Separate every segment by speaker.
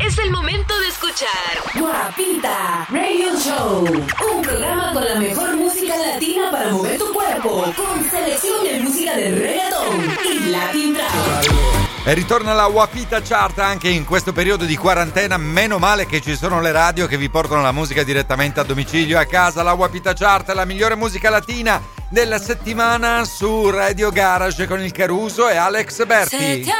Speaker 1: es el momento de escuchar
Speaker 2: Guapita Radio Show, un programa con la mejor música latina para mover tu cuerpo, con selección de música de reggaeton y latin trap.
Speaker 3: E ritorna la Wapita Chart anche in questo periodo di quarantena. Meno male che ci sono le radio che vi portano la musica direttamente a domicilio, e a casa. La Wapita Chart, la migliore musica latina della settimana su Radio Garage con il Caruso e Alex Berti. Se ti.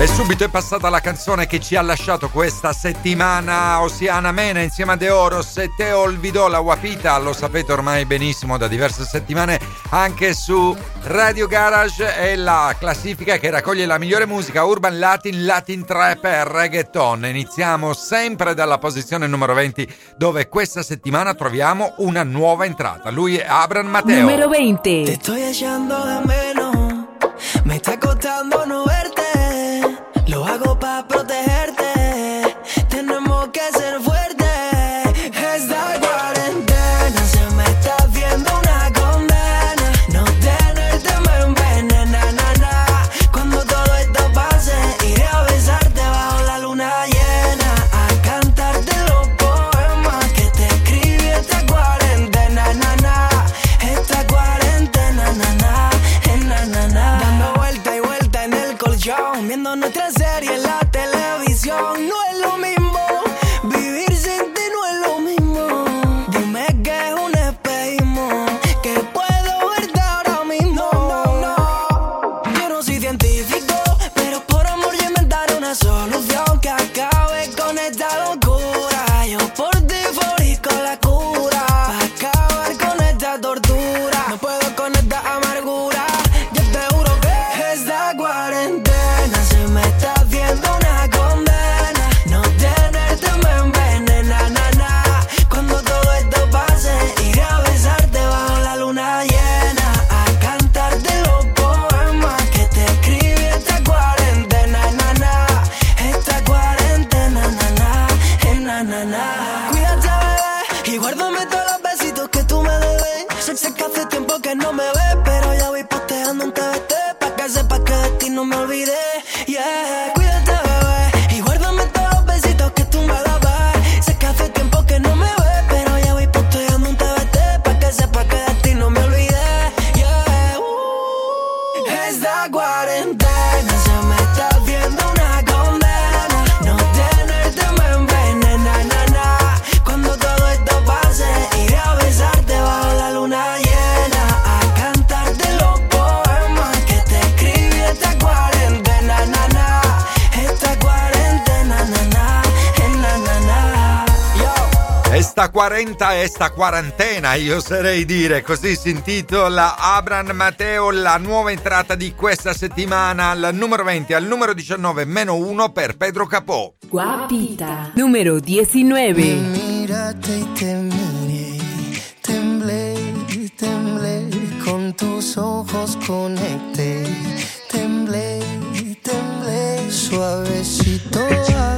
Speaker 3: E subito è passata la canzone che ci ha lasciato questa settimana, ossia Ana Mena insieme a De Oros e Teo Olvidola Wapita, lo sapete ormai benissimo da diverse settimane, anche su Radio Garage è la classifica che raccoglie la migliore musica urban latin, latin trap e reggaeton. Iniziamo sempre dalla posizione numero 20 dove questa settimana troviamo una nuova entrata, lui è Abram Mateo.
Speaker 4: Numero 20.
Speaker 5: Te sto echando de meno, me sta costando no hago pa'
Speaker 3: proteger 40 esta quarantena, io sarei dire, così si intitola Abran Matteo, la nuova entrata di questa settimana al numero 20 al numero 19 meno 1 per Pedro Capò.
Speaker 4: Guapita, numero 19.
Speaker 5: Mi mirate y temblé, temblé, temblé, con tus ojos conecte, temblé, temblé, suavecito.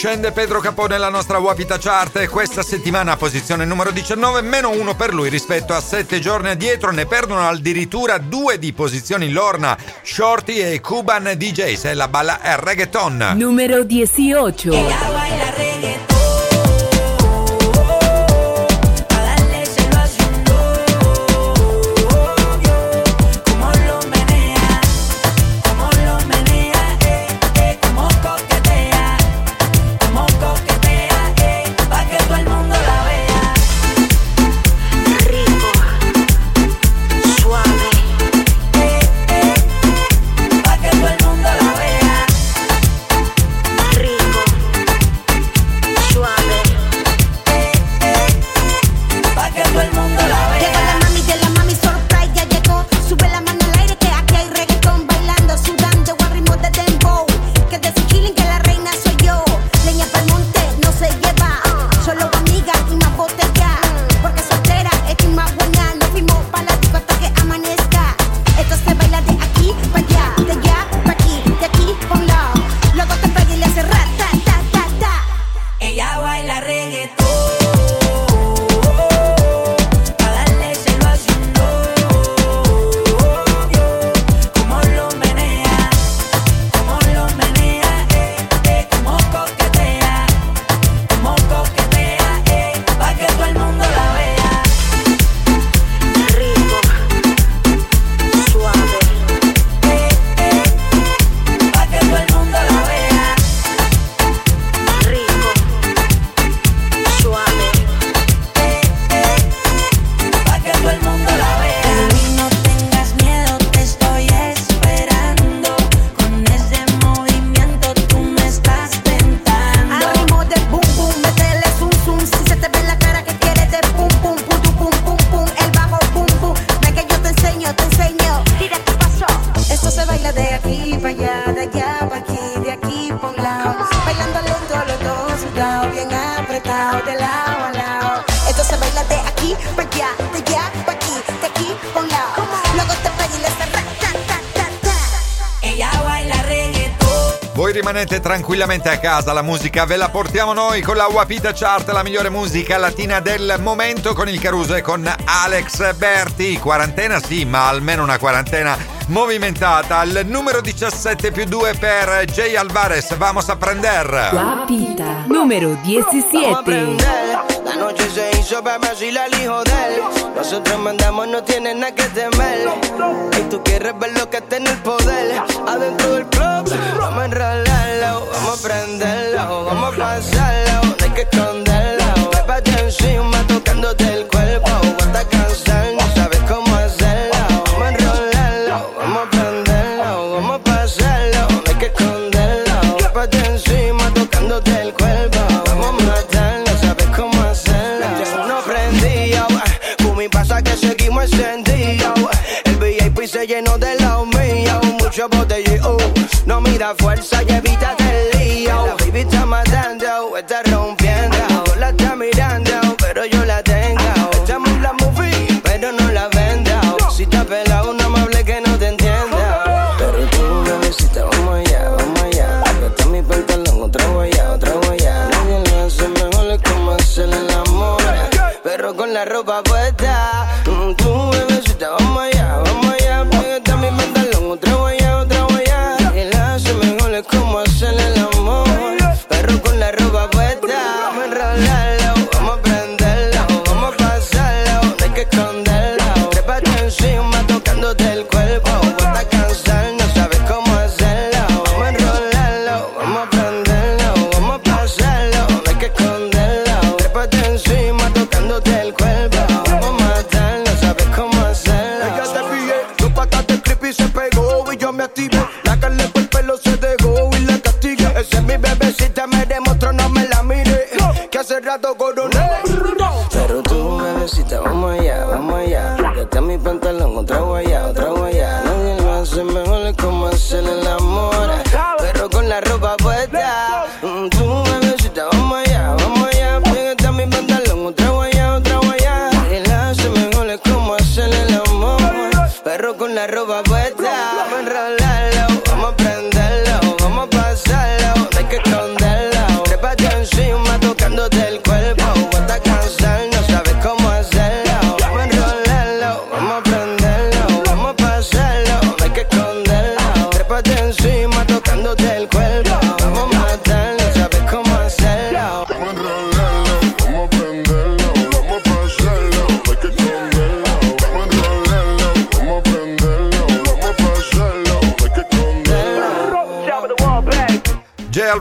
Speaker 4: Scende Pedro Capone la nostra Wapita Chart questa settimana posizione numero 19, meno uno per lui rispetto a sette giorni addietro, ne perdono addirittura due di posizioni Lorna, Shorty e Cuban DJ, se la balla è reggaeton.
Speaker 6: Numero 18.
Speaker 4: Tranquillamente a casa, la musica ve la portiamo noi con la Wapita Chart, la migliore musica latina del momento con il Caruso e con Alex Berti. Quarantena sì, ma almeno una quarantena movimentata. Al numero 17 più 2 per Jay Alvarez, vamos a prender.
Speaker 6: Wapita, numero 17.
Speaker 7: La noche se hizo para así la hijo de él. Nosotros mandamos, no tienen nada que temer. Y tú quieres ver lo que está en el poder. Adentro del club, vamos a enrolarlo, vamos a prenderlo, vamos a pasarlo. No hay que esconderlo. Pépate encima tocándote el cuerpo. Hasta cansar, no sabes cómo hacerlo. Vamos a enrolarlo, vamos a prenderlo, vamos a pasarlo. No hay que esconderlo. Pépate encima mucho botellón. No mira fuerza Pero con la ropa puesta.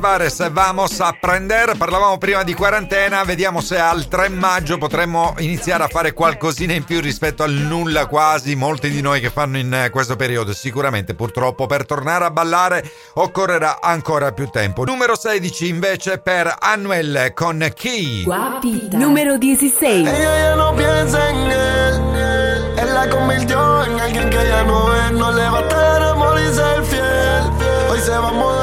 Speaker 4: Alvarez, vamos a prendere. Parlavamo prima di quarantena, vediamo se al 3 maggio potremmo iniziare a fare qualcosina in più rispetto al nulla quasi molti di noi che fanno in eh, questo periodo. Sicuramente purtroppo per tornare a ballare occorrerà ancora più tempo. Numero 16 invece per Anuel con Key.
Speaker 2: Guapita. Numero 16.
Speaker 8: Ella no piensa en él. Él la convirtió en alguien que ya no es. No le va a amor y ser fiel. Hoy se va a modo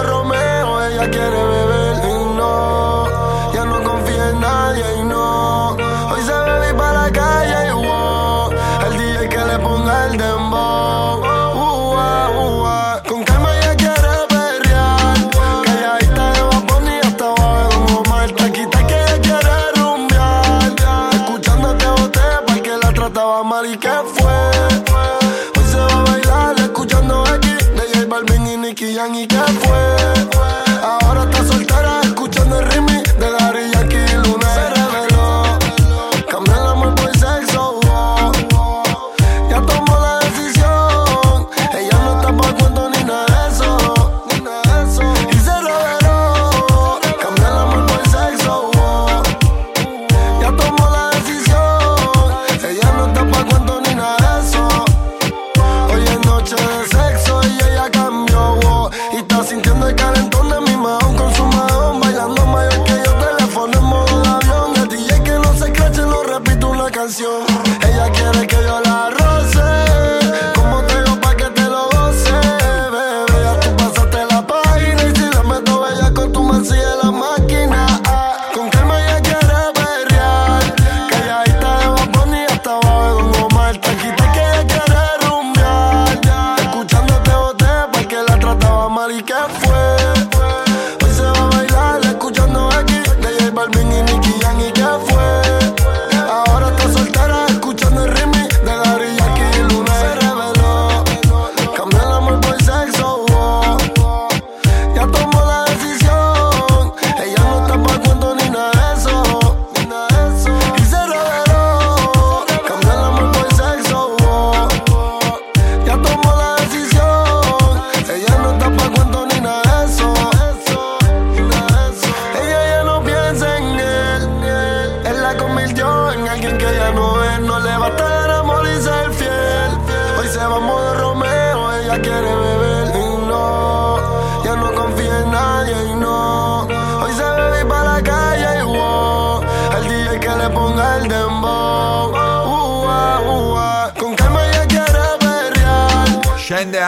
Speaker 8: like I.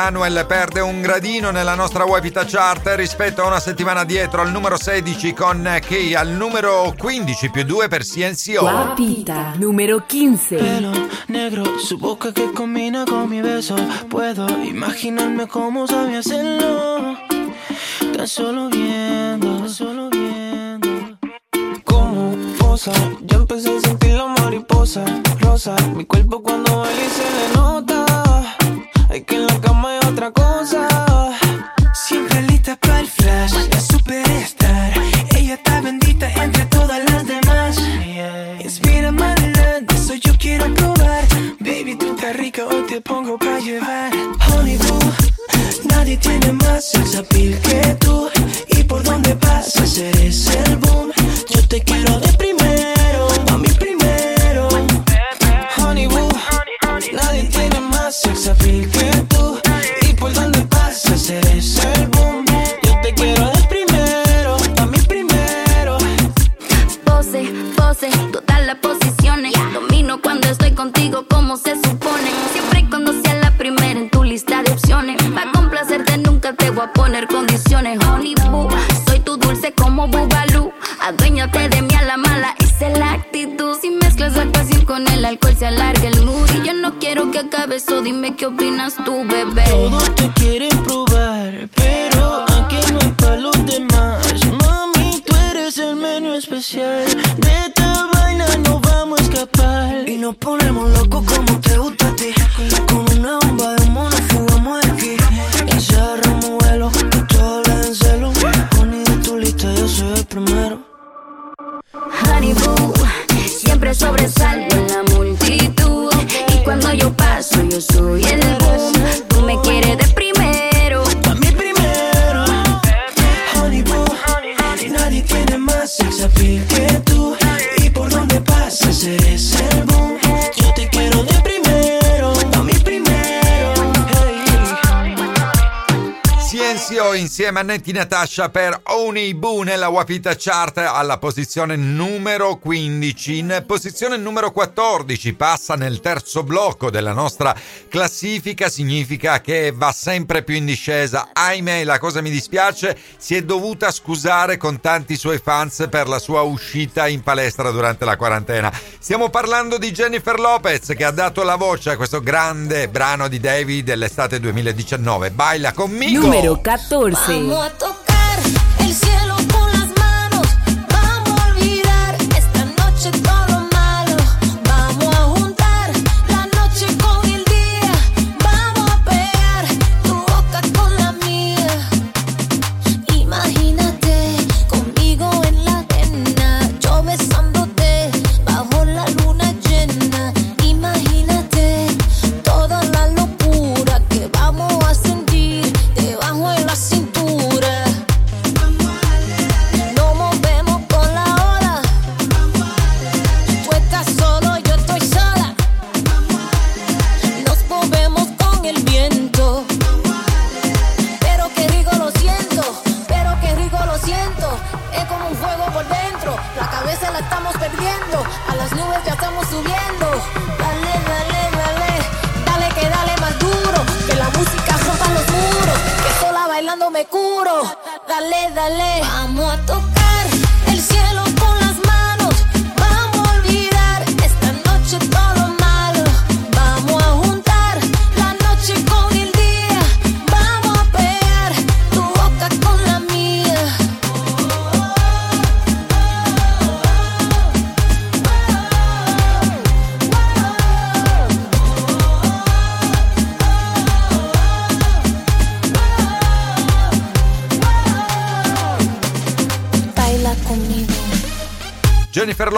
Speaker 4: Manuel perde un gradino nella nostra Webita Chart rispetto a una settimana dietro al numero 16 con Key, al numero 15 più 2 per CNCO.
Speaker 2: Guapita, numero 15.
Speaker 9: Pelo negro, su boca que combina con mi beso. Puedo imaginarme cómo sabe hacerlo. Tan solo viendo, tan solo viendo. Ya empecé a sentir la mariposa rosa. Mi cuerpo cuando baila se le nota. Hay que en la cama hay otra cosa.
Speaker 3: Siempre lista para el flash, la superstar. Ella está bendita entre todas las demás. Inspira adelante, eso yo quiero probar. Baby, tú estás rica, hoy te pongo para llevar. Honey boo, nadie tiene más esa que tú. Y por donde pasas eres el
Speaker 10: supone. Siempre y cuando sea la primera en tu lista de opciones. Para complacerte nunca te voy a poner condiciones. Honey boo, soy tu dulce como Bubalú. Aduéñate de mí a la mala, esa es la actitud. Si mezclas la pasión con el alcohol, se alarga el mood. Y yo no quiero que acabe eso, dime qué opinas tú, bebé.
Speaker 9: Todos te quieren probar, pero aunque no es para los demás.
Speaker 3: Mami, tú eres el menú especial. De esta vaina no vamos a escapar
Speaker 11: nos ponemos locos como te gusta a ti. Con una bomba de mono fugamos de aquí. Y cerramos vuelo, que todo le den celo. Pony de tu lista, yo soy el primero.
Speaker 12: Honey boo, siempre sobresalgo en la multitud. Y cuando yo paso, yo soy el
Speaker 4: insieme a Netti Natasha per Oni Boo nella Wapita Chart alla posizione numero 15. In posizione numero 14 passa nel terzo blocco della nostra classifica, significa che va sempre più in discesa. Ahimè, la cosa mi dispiace, si è dovuta scusare con tanti suoi fans per la sua uscita in palestra durante la quarantena. Stiamo parlando di Jennifer Lopez che ha dato la voce a questo grande brano di Davy dell'estate 2019. Baila conmigo.
Speaker 6: Numero 14.
Speaker 13: Vamos a tocar el cielo.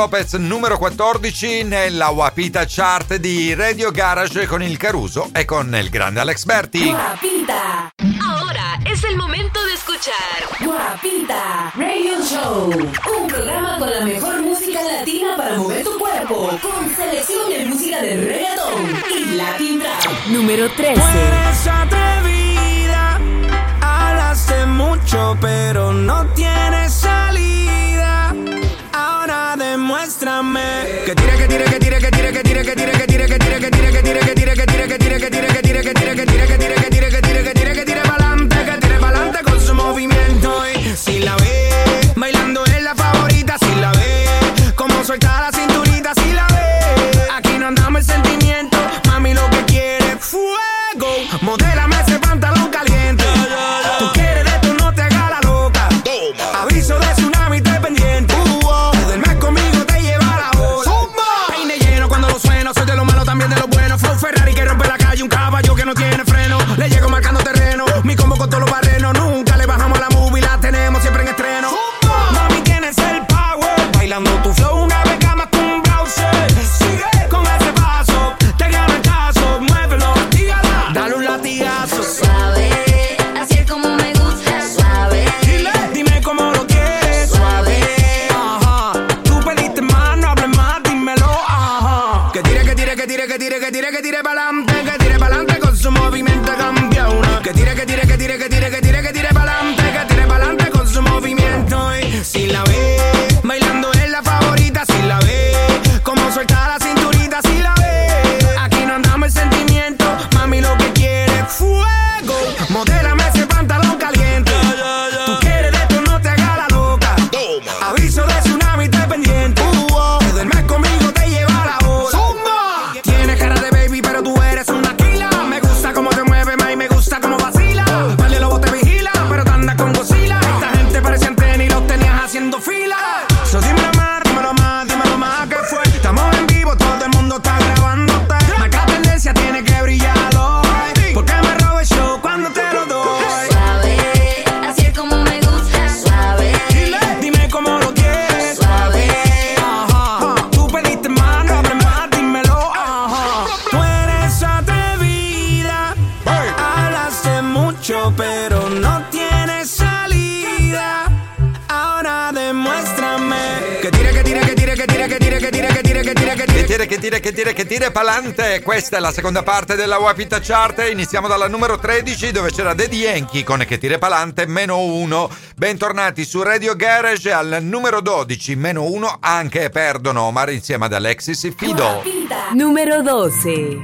Speaker 4: Lopez numero 14 nella Wapita Chart di Radio Garage con il Caruso e con il grande Alex Berti.
Speaker 2: Wapita.
Speaker 1: Ora è il momento di escuchar
Speaker 2: Wapita Radio Show, un programma con la mejor música latina per mover tu cuerpo, con selezione di música de reggaeton e latin trap.
Speaker 6: Número 13.
Speaker 11: Pues atrevida, hablaste mucho, pero no tienes quiere que pa'lante.
Speaker 4: Questa è la seconda parte della Wapita Chart. Iniziamo dalla numero 13 dove c'era Daddy Yankee con che tira pa'lante meno uno. Bentornati su Radio Garage al numero 12 meno uno anche perdono Omar insieme ad Alexis Fido.
Speaker 6: Numero 12.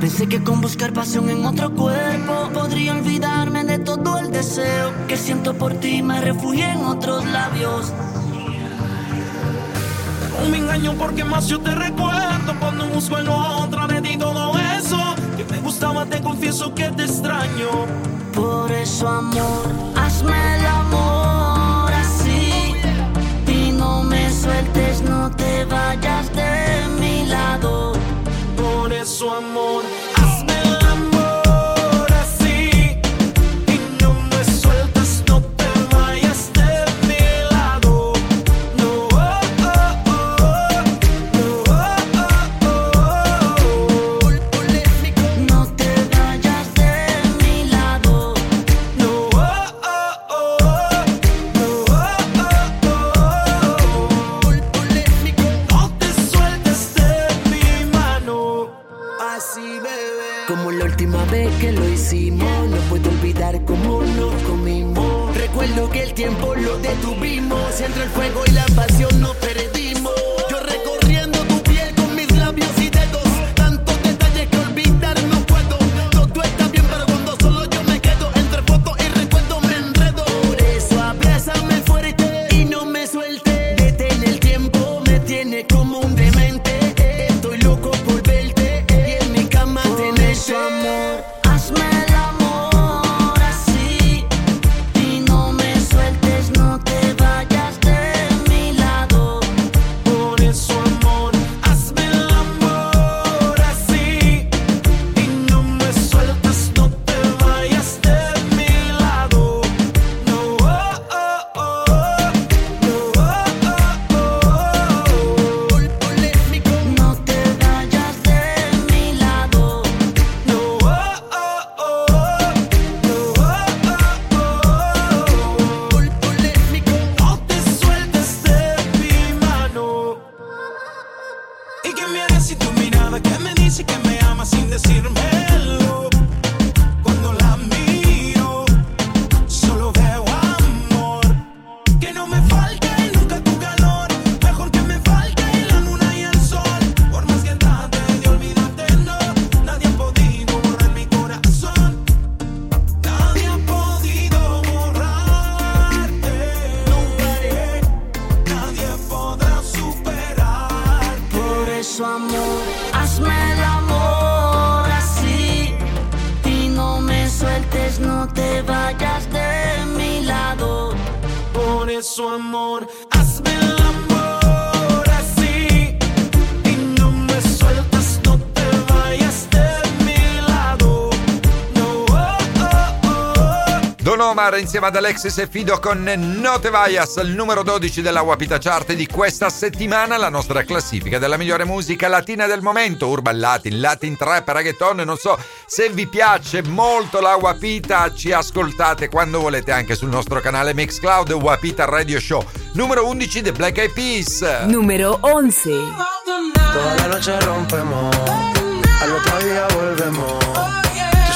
Speaker 14: Pensé que con buscar pasión en otro cuerpo podría olvidarme de todo el deseo que siento por ti. Me refugié en otros labios.
Speaker 15: Me engaño porque más yo te recuerdo. Cuando busco en otra de ti todo eso. Que me gustaba te confieso que te extraño.
Speaker 14: Por eso amor hazme el amor así. Y no me sueltes no te vayas de mi lado.
Speaker 15: Por eso amor
Speaker 16: Como la última vez que lo hicimos, no puedo olvidar cómo nos comimos. Recuerdo que el tiempo lo detuvimos, entre el fuego y la pasión no perecimos.
Speaker 12: su amor. Hazme el amor así y no me sueltes, no te vayas de mi lado.
Speaker 15: Por eso amor,
Speaker 4: Omar insieme ad Alexis e Fido con Note Vayas, il numero 12 della Wapita Chart di questa settimana, la nostra classifica della migliore musica latina del momento, urban latin, latin trap, reggaeton, non so se vi piace molto la Wapita, ci ascoltate quando volete anche sul nostro canale Mixcloud Wapita Radio Show. Numero 11 The Black Eyed Peas.
Speaker 6: Numero 11.
Speaker 17: Toda la noche rompemos, al otro día volvemos.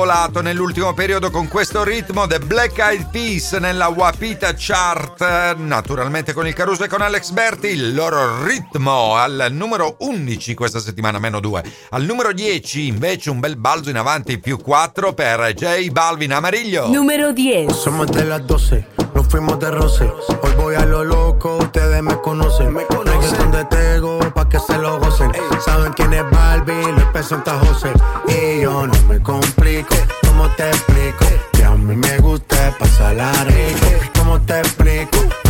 Speaker 4: Spopolato nell'ultimo periodo con questo ritmo The Black Eyed Peas nella Wapita Chart, naturalmente con il Caruso e con Alex Berti, il loro ritmo al numero 11 questa settimana, meno 2. Al numero 10 invece un bel balzo in avanti, più 4 per J Balvin Amarillo.
Speaker 6: Número 10.
Speaker 17: Somos de las 12, nos fuimos de roce. Hoy voy a lo loco, ustedes me conocen. Me conocen de Tego, pa' que se lo gocen. Saben quién es Barbie, les presenta José. Y yo no me complico, ¿cómo te explico? Que a mí me gusta pasarla rico. ¿Cómo te explico?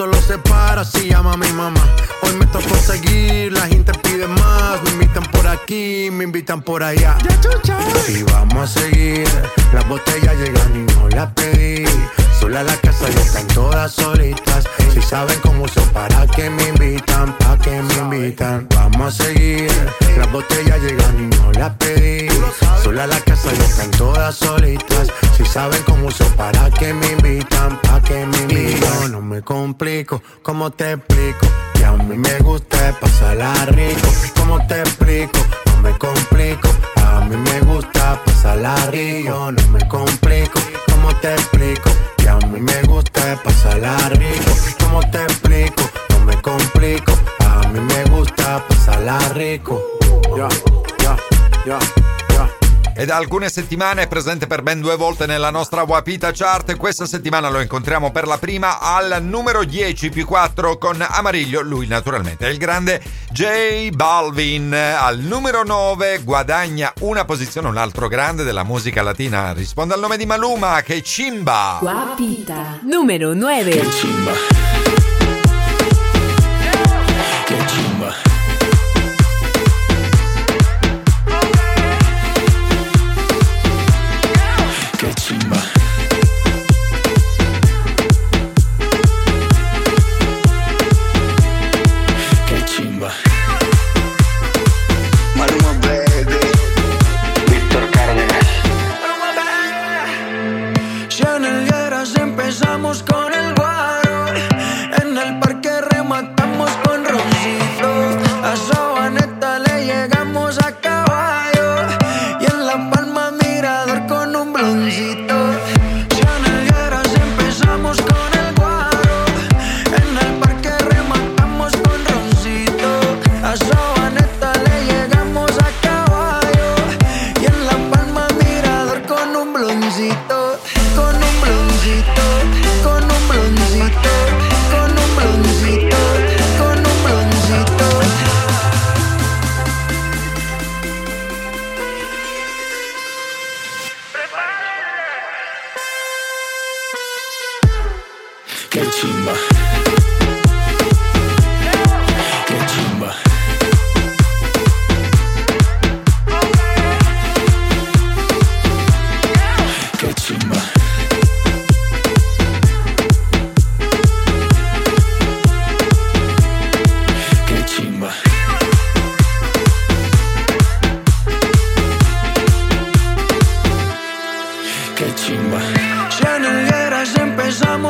Speaker 17: Solo se para si llama mi mamá. Hoy me tocó seguir, la gente pide más. Me invitan por aquí, me invitan por allá. Y vamos a seguir. Las botellas llegan y no las pedí. Sola la casa ya están todas solitas. Si saben cómo uso, para que me invitan, pa' que me invitan. Vamos a seguir. Las botellas llegan y no las pedí. Sola la casa ya están todas solitas. Si saben cómo uso, para que me invitan, pa' que me invitan. Yo no me complico, ¿cómo te explico? Que a mí me gusta pasarla rico. ¿Cómo te explico? No me complico. A mí me gusta pasarla rico. Yo no me complico, ¿cómo te explico? Que a mí me gusta pasarla rico. ¿Cómo te explico? No me complico. A mí me gusta pasarla rico. Ya, ya, ya, ya.
Speaker 4: E da alcune settimane è presente per ben due volte nella nostra Wapita Chart. Questa settimana lo incontriamo per la prima al numero 10 più 4 con Amariglio. Lui naturalmente è il grande J Balvin. Al numero 9 guadagna una posizione un altro grande della musica latina. Risponde al nome di Maluma che è Chimba.
Speaker 6: Guapita. Número 9.
Speaker 18: Chimba. Che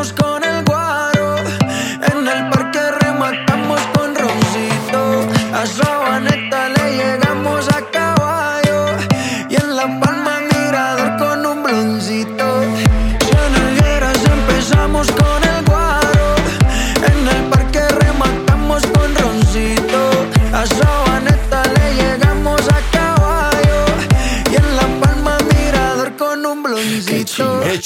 Speaker 3: con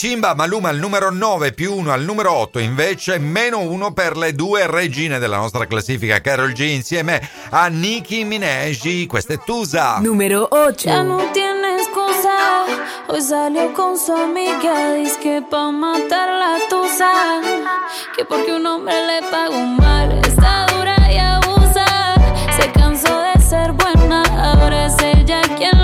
Speaker 4: Cimba Maluma al numero 9 più 1 al numero 8 invece meno 1 per le due regine della nostra classifica Carol G insieme a Nicki Minaj questa è Tusa
Speaker 2: Numero 8.
Speaker 19: Ya no tiene excusa. Hoy salió con su amiga. Dice que pa' matar la tusa. Que porque un hombre le pagó mal. Está dura y abusa. Se cansó de ser buena. Ahora es ella quien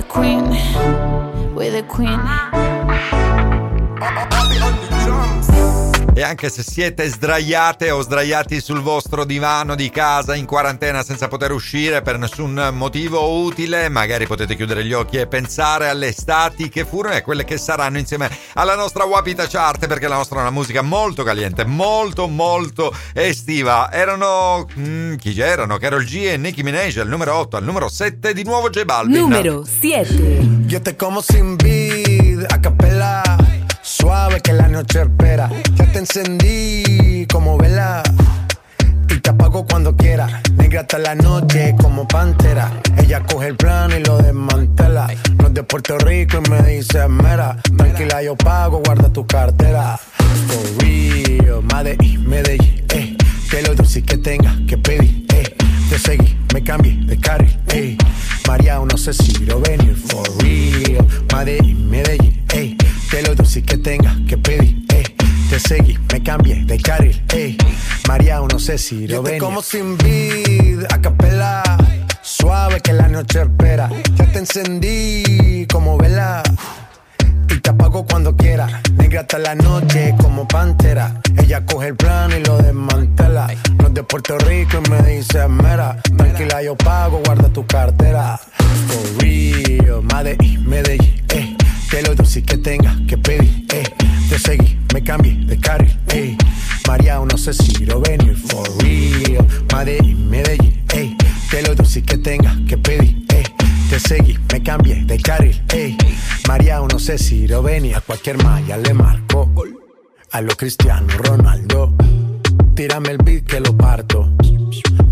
Speaker 19: The queen, we're the queen.
Speaker 4: E anche se siete sdraiate o sdraiati sul vostro divano di casa in quarantena senza poter uscire per nessun motivo utile, magari potete chiudere gli occhi e pensare alle estati che furono e a quelle che saranno insieme alla nostra Wapita Chart, perché la nostra è una musica molto caliente, molto molto estiva. Erano mm, chi erano? Carol G e Nicki Minaj al numero 8, al numero 7 di nuovo J Balvin.
Speaker 2: Numero 7.
Speaker 17: Yo te como sin vid, a capela. Suave que la noche espera. Ya te encendí como vela. Y te apago cuando quiera. Negra hasta la noche como pantera. Ella coge el plano y lo desmantela. No es de Puerto Rico y me dice mera. Tranquila, yo pago, guarda tu cartera. For real, Medellín, Medellín, eh. Que lo dulce que tenga que pedir, eh. Te seguí, me cambié de carril, eh. María, no sé si lo venir, for real. Medellín, Medellín, eh. Que lo dulce que tenga que pedir, eh. Te seguí, me cambié de carril, eh. María, no sé si lo venir.
Speaker 20: como sin vid, a capela.
Speaker 17: suave que la noche espera. Ya te encendí como vela y te apago cuando quiera. Negra hasta la noche como pantera. Ella coge el plano y lo desmantela. No es de Puerto Rico y me dice mera. Tranquila, yo pago, guarda tu cartera. For real, Medellín, Medellín, eh. Que lo dulce que tenga que pedir, eh. Te seguí, me cambié de carril, eh. María, no sé si lo venir, for real. Medellín, Medellín, eh. Que lo dulce que tenga que pedir, eh. Te seguí, me cambié de carril, ey. María, no sé si lo venía, a cualquier malla le marco. A lo Cristiano Ronaldo, tírame el beat que lo parto.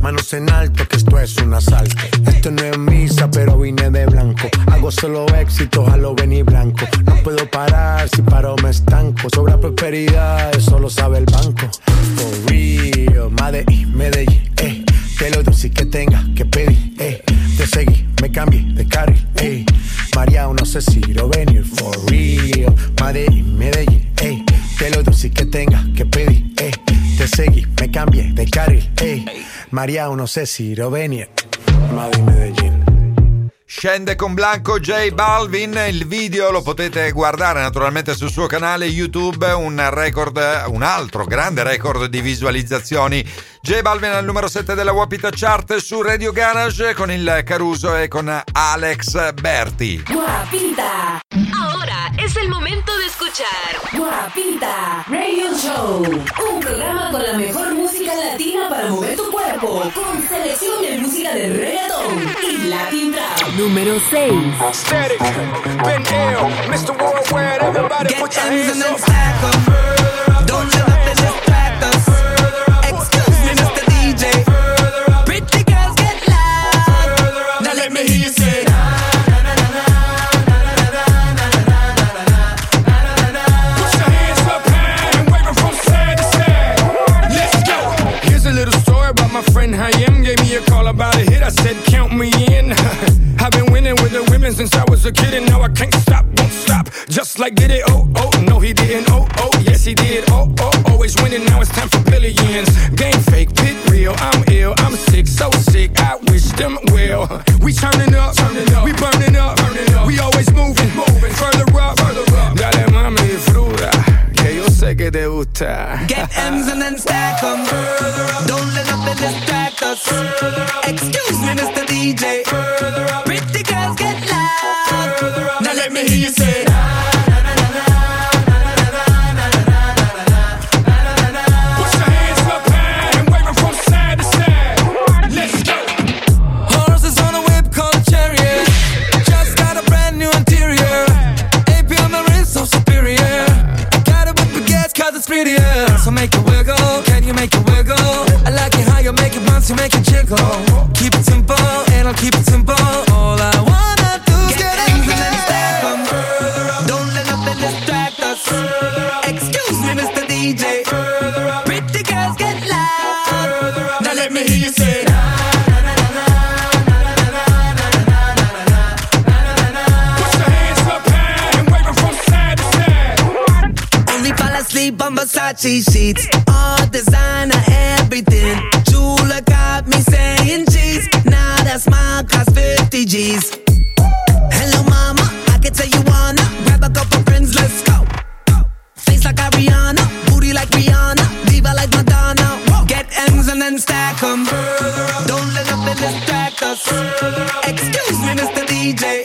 Speaker 17: Manos en alto, que esto es un asalto. Esto no es misa, pero vine de blanco. Hago solo éxitos a lo venir blanco. No puedo parar, si paro me estanco. Sobra prosperidad, eso lo sabe el banco. For real, Medellín, Medellín, eh. Que lo dulce que tenga que pedir, eh. Te seguí, me cambié de carril, eh. María, no sé si lo venir, for real. Medellín, Medellín, eh. Que lo dulce que tenga que pedir, eh. Te seguí, cambié de carril, eh. María, no sé si lo venir. Madrid, Medellín.
Speaker 4: Scende con Blanco J Balvin, il video lo potete guardare naturalmente sul suo canale YouTube, un record, un altro grande record di visualizzazioni. J Balvin al numero 7 della Wapita Chart su Radio Garage con il Caruso e con Alex Berti.
Speaker 2: Guapita. Ahora es el momento de escuchar Guapita Radio Show. Un programa con la mejor música latina para mover tu cuerpo. Con selección de música de reggaeton y Latin Trap.
Speaker 21: Número 6.
Speaker 22: Static, ill, Mr. Worldwide, everybody put your hands up.
Speaker 3: Don't
Speaker 22: I said, Count me in. I've been winning with the women since I was a kid, and now I can't stop, won't stop. Just like did it, oh, oh, no, he didn't, oh, oh, yes, he did, oh, oh, always winning, now it's time for billions. Game fake, pit real, I'm ill, I'm sick, so sick, I wish them well. We turning up, turning up, we burning up, burning up, we always moving, moving, further up, further up. Dale mami, disfruta, que te gusta.
Speaker 3: Get M's and then stack 'em. Don't let nothing distract us. Excuse me, Mr. DJ. Pretty girls get loud. Now let me hear you say. Versace sheets. All designer, everything. Jula got me saying cheese. Now that smile cost 50 G's. Hello, mama. I can tell you wanna grab a couple friends, let's go. Face like Ariana, booty like Rihanna, diva like Madonna. Get M's and then stack 'em. Don't let nothing distract us. Excuse me, Mr. DJ.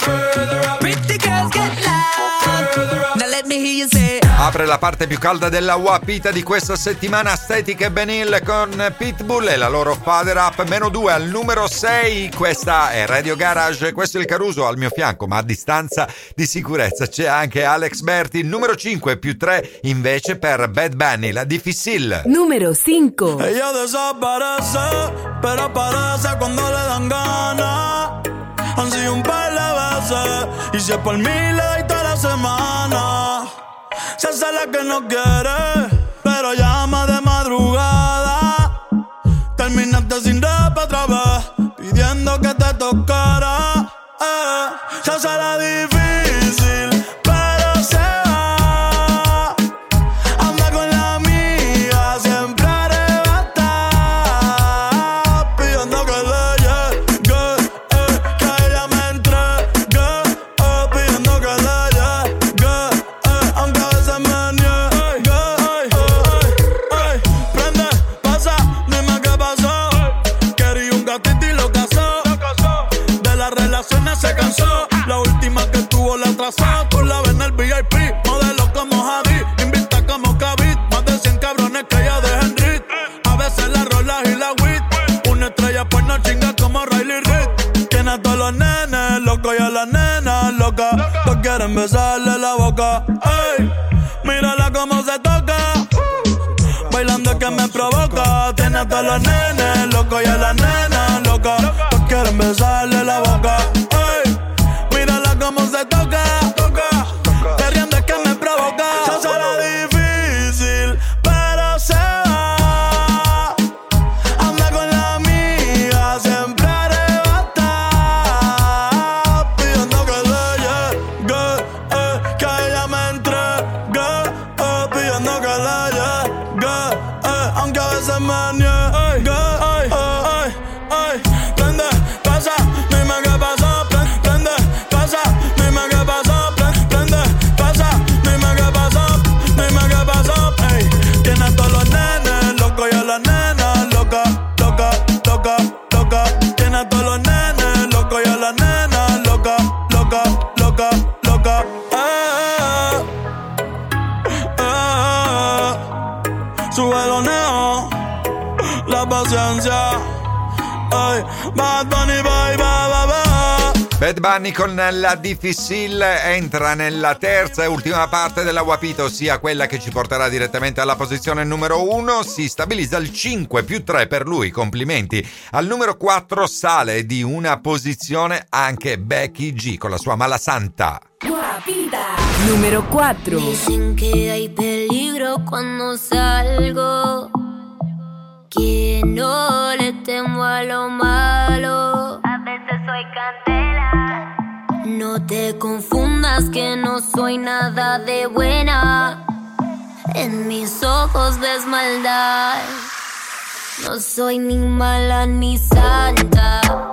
Speaker 4: Apre la parte più calda della Wapita di questa settimana Static e Benil con Pitbull e la loro Father Up meno 2 al numero 6 questa è Radio Garage questo è il Caruso al mio fianco ma a distanza di sicurezza c'è anche Alex Berti il numero 5 più 3 invece per Bad Bunny la difficile
Speaker 21: Número 5.
Speaker 23: Ella desaparece, pero aparece cuando le dan ganas. Han sido un par de veces, y si es por mí le doy toda la semana. Se hace la que no quiere, pero llama de madrugada. Terminaste sin rap otra vez, pidiendo que te tocara. Eh, se hace la difícil, quieren besarle la boca. Ey, mírala cómo se toca. Bailando que me provoca. Tiene a todos los nenes locos y a la nena loca. Todos quieren besarle
Speaker 4: con la Difficil entra nella terza e ultima parte della Wapito, ossia quella che ci porterà direttamente alla posizione numero 1. Si stabilizza il 5 più 3 per lui, complimenti. Al numero 4 sale di una posizione anche Becky G con la sua Mala Santa.
Speaker 6: Guapita numero 4.
Speaker 12: Dicen que hay peligro cuando salgo. Que no le temo a lo malo. A veces soy candela. No te confundas que no soy nada de buena. En mis ojos ves maldad. No soy ni mala ni santa.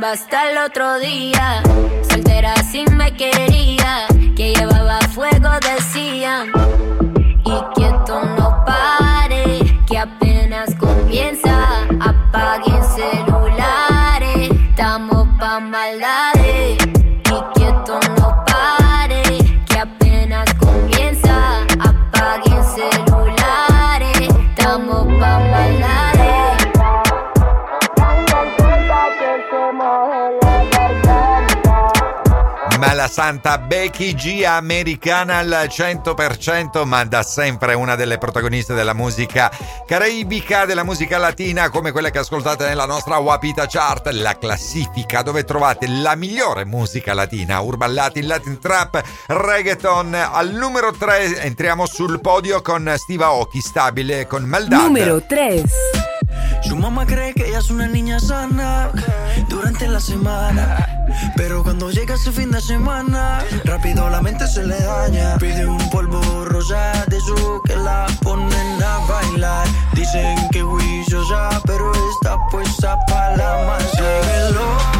Speaker 12: Rumba hasta el otro día. Soltera sin me quería. Que llevaba fuego, decían.
Speaker 4: Santa Becky G americana al 100%, ma da sempre una delle protagoniste della musica caraibica, della musica latina, come quelle che ascoltate nella nostra Wapita Chart, la classifica dove trovate la migliore musica latina, urban latin, latin trap, reggaeton. Al numero 3 entriamo sul podio con Steve Aoki, stabile con Maldad.
Speaker 6: Numero 3.
Speaker 11: Su mamá cree que ella es una niña sana durante la semana. Pero cuando llega ese fin de semana, rápido la mente se le daña. Pide un polvo rosa de su que la ponen a bailar. Dicen que ya, pero está puesta para la más.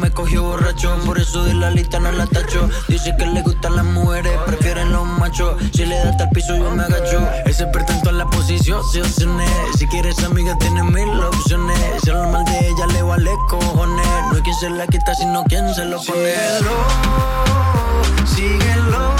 Speaker 3: Me cogió borracho, por eso de la lista no la tacho. Dice que le gustan las mujeres, prefieren los machos. Si le da hasta el piso, yo me agacho. Ese experto en todas las posiciones. Si quieres amiga, tiene mil opciones. Si lo mal de ella le vale cojones. No hay quien se la quita, sino quien se lo pone. Síguelo, síguelo.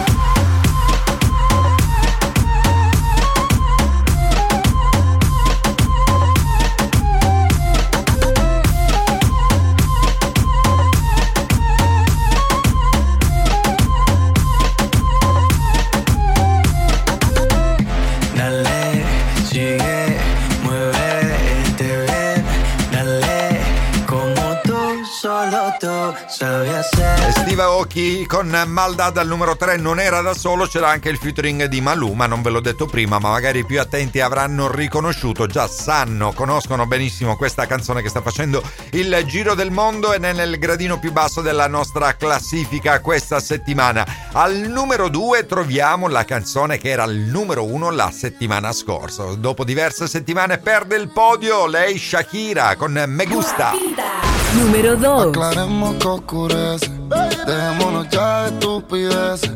Speaker 4: Aoki con Maldad al numero 3 non era da solo, c'era anche il featuring di Maluma, non ve l'ho detto prima, ma magari i più attenti avranno riconosciuto, già sanno, conoscono benissimo questa canzone che sta facendo il giro del mondo e nel gradino più basso della nostra classifica questa settimana. Al numero 2 troviamo la canzone che era al numero 1 la settimana scorsa. Dopo diverse settimane perde il podio lei Shakira con Me Gusta.
Speaker 2: Número 2.
Speaker 8: Dejémonos ya de estupideces.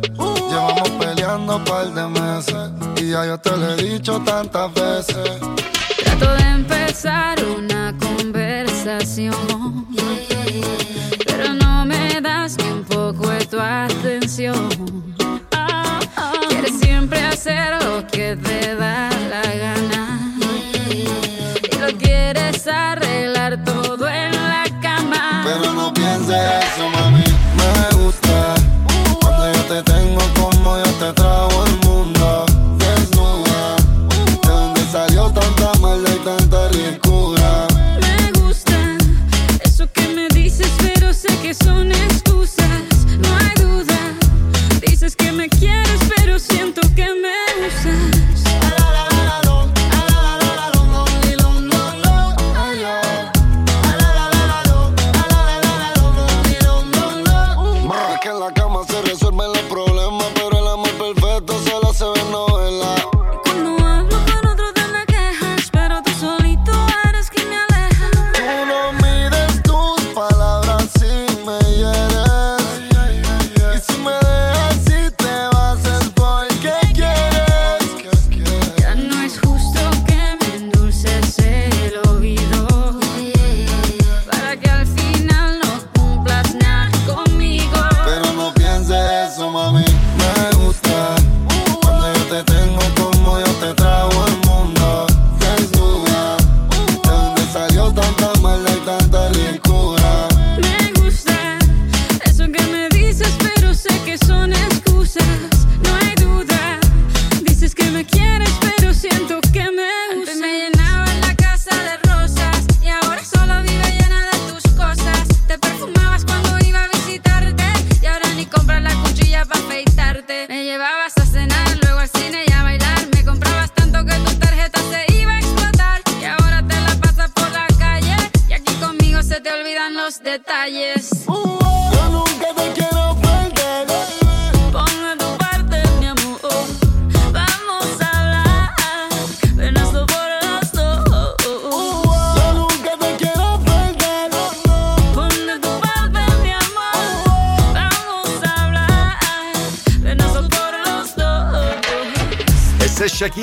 Speaker 8: Llevamos peleando un par de meses. Y ya yo te lo he dicho tantas veces.
Speaker 24: Trato de empezar una conversación, pero no me das ni un poco de tu atención. Quieres siempre hacer lo que te da la gana y lo quieres arreglar todo en la cama.
Speaker 8: Pero no pienses eso, mami.
Speaker 4: moją, to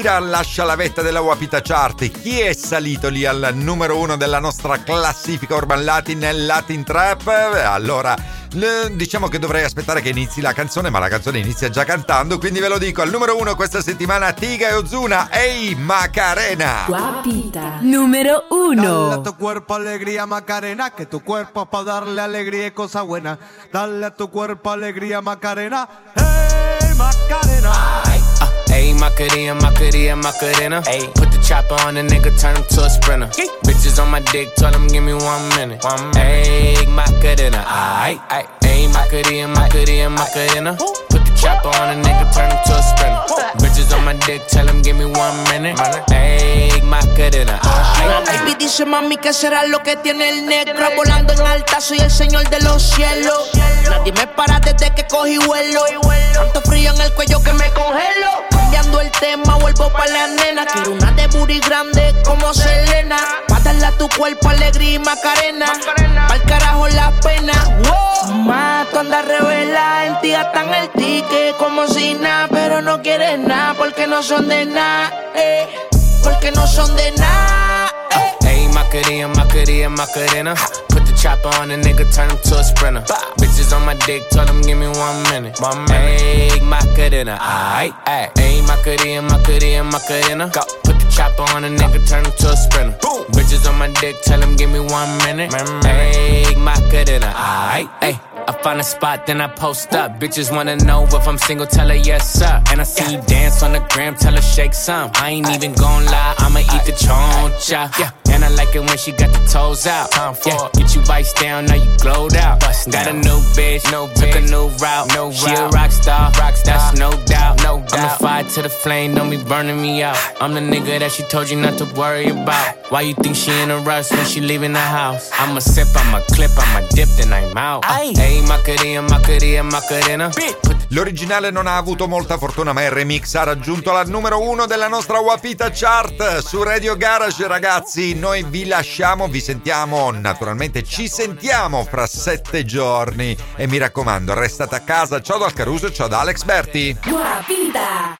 Speaker 4: Shakira lascia la vetta della Wapita Chart, chi è salito lì al numero uno della nostra classifica Urban Latin nel Latin Trap? Allora, diciamo che dovrei aspettare che inizi la canzone, ma la canzone inizia già cantando, quindi ve lo dico, al numero uno questa settimana Tiga e Ozuna, ehi Macarena!
Speaker 2: Guapita. Número
Speaker 25: Dale a
Speaker 2: 1.
Speaker 25: tu cuerpo alegría Macarena, que tu cuerpo es para darle alegría y cosas buenas. Dale a tu cuerpo alegría Macarena, hey Macarena.
Speaker 26: Uh, ayy, Macarena, Macarena, Macarena. Ayy, put the chopper on the nigga, turn him to a sprinter. Bitches on my dick, tell him give me one minute. One minute. Ayy, Macarena, aight, aight. Ayy, Macarena, Macarena, Macarena. Put the chopper on a nigga, turn him to a sprinter. Bitches on my dick, tell him give me one minute. Egg Macarena.
Speaker 27: Baby dice mami que será lo que tiene el negro. Volando en alta soy el señor de los cielos. Nadie me para desde que cogí vuelo. Tanto frío en el cuello que me congelo. Cambiando el tema vuelvo pa la nena. Quiero una de booty grande como Selena. Pa tu cuerpo alegría y macarena. Pa'l carajo la pena. Tú andas revela. En ti gastan el ticket como si nada pero no quieres nada porque no son de nada eh, porque no son de nada
Speaker 26: Ayy, Macarena, Macarena, Macarena. Put the chopper on the nigga, turn him to a sprinter. Bitches on my dick, tell him give me one minute. Minute. Ayy, Macarena, aight, ayy. Ayy, Macarena, Macarena, Macarena. Go. Put the chopper on a nigga, turn him to a sprinter. Boom. Bitches on my dick, tell him give me one minute. Ayy, Macarena, aight, ayy. I find a spot, then I post up. Bitches wanna know if I'm single, tell her yes, sir. And I see you dance on the gram, tell her shake some. I ain't even gon' lie, I'ma eat the choncha. Yeah. And I like it when she got the toes out. time Yeah. Get you vice down, now you glowed out. Got a new bitch, no took a new route. No she a rock star, rock star. That's no doubt. No doubt. I'm the fire to the flame, don't be burning me out. I'm the nigga that she told you not to worry about. Why you think she in a rush when she leaving the house? I'ma sip, I'ma clip, I'ma dip, then I'm out. Hey, Macarena, Macarena, Macarena.
Speaker 4: L'originale non ha avuto molta fortuna, ma il remix ha raggiunto la numero uno della nostra Wapita Chart su Radio Garage, ragazzi. Noi vi lasciamo, vi sentiamo, naturalmente ci sentiamo fra sette giorni. E mi raccomando, restate a casa. Ciao dal Caruso, ciao da Alex Berti.
Speaker 2: Guapita.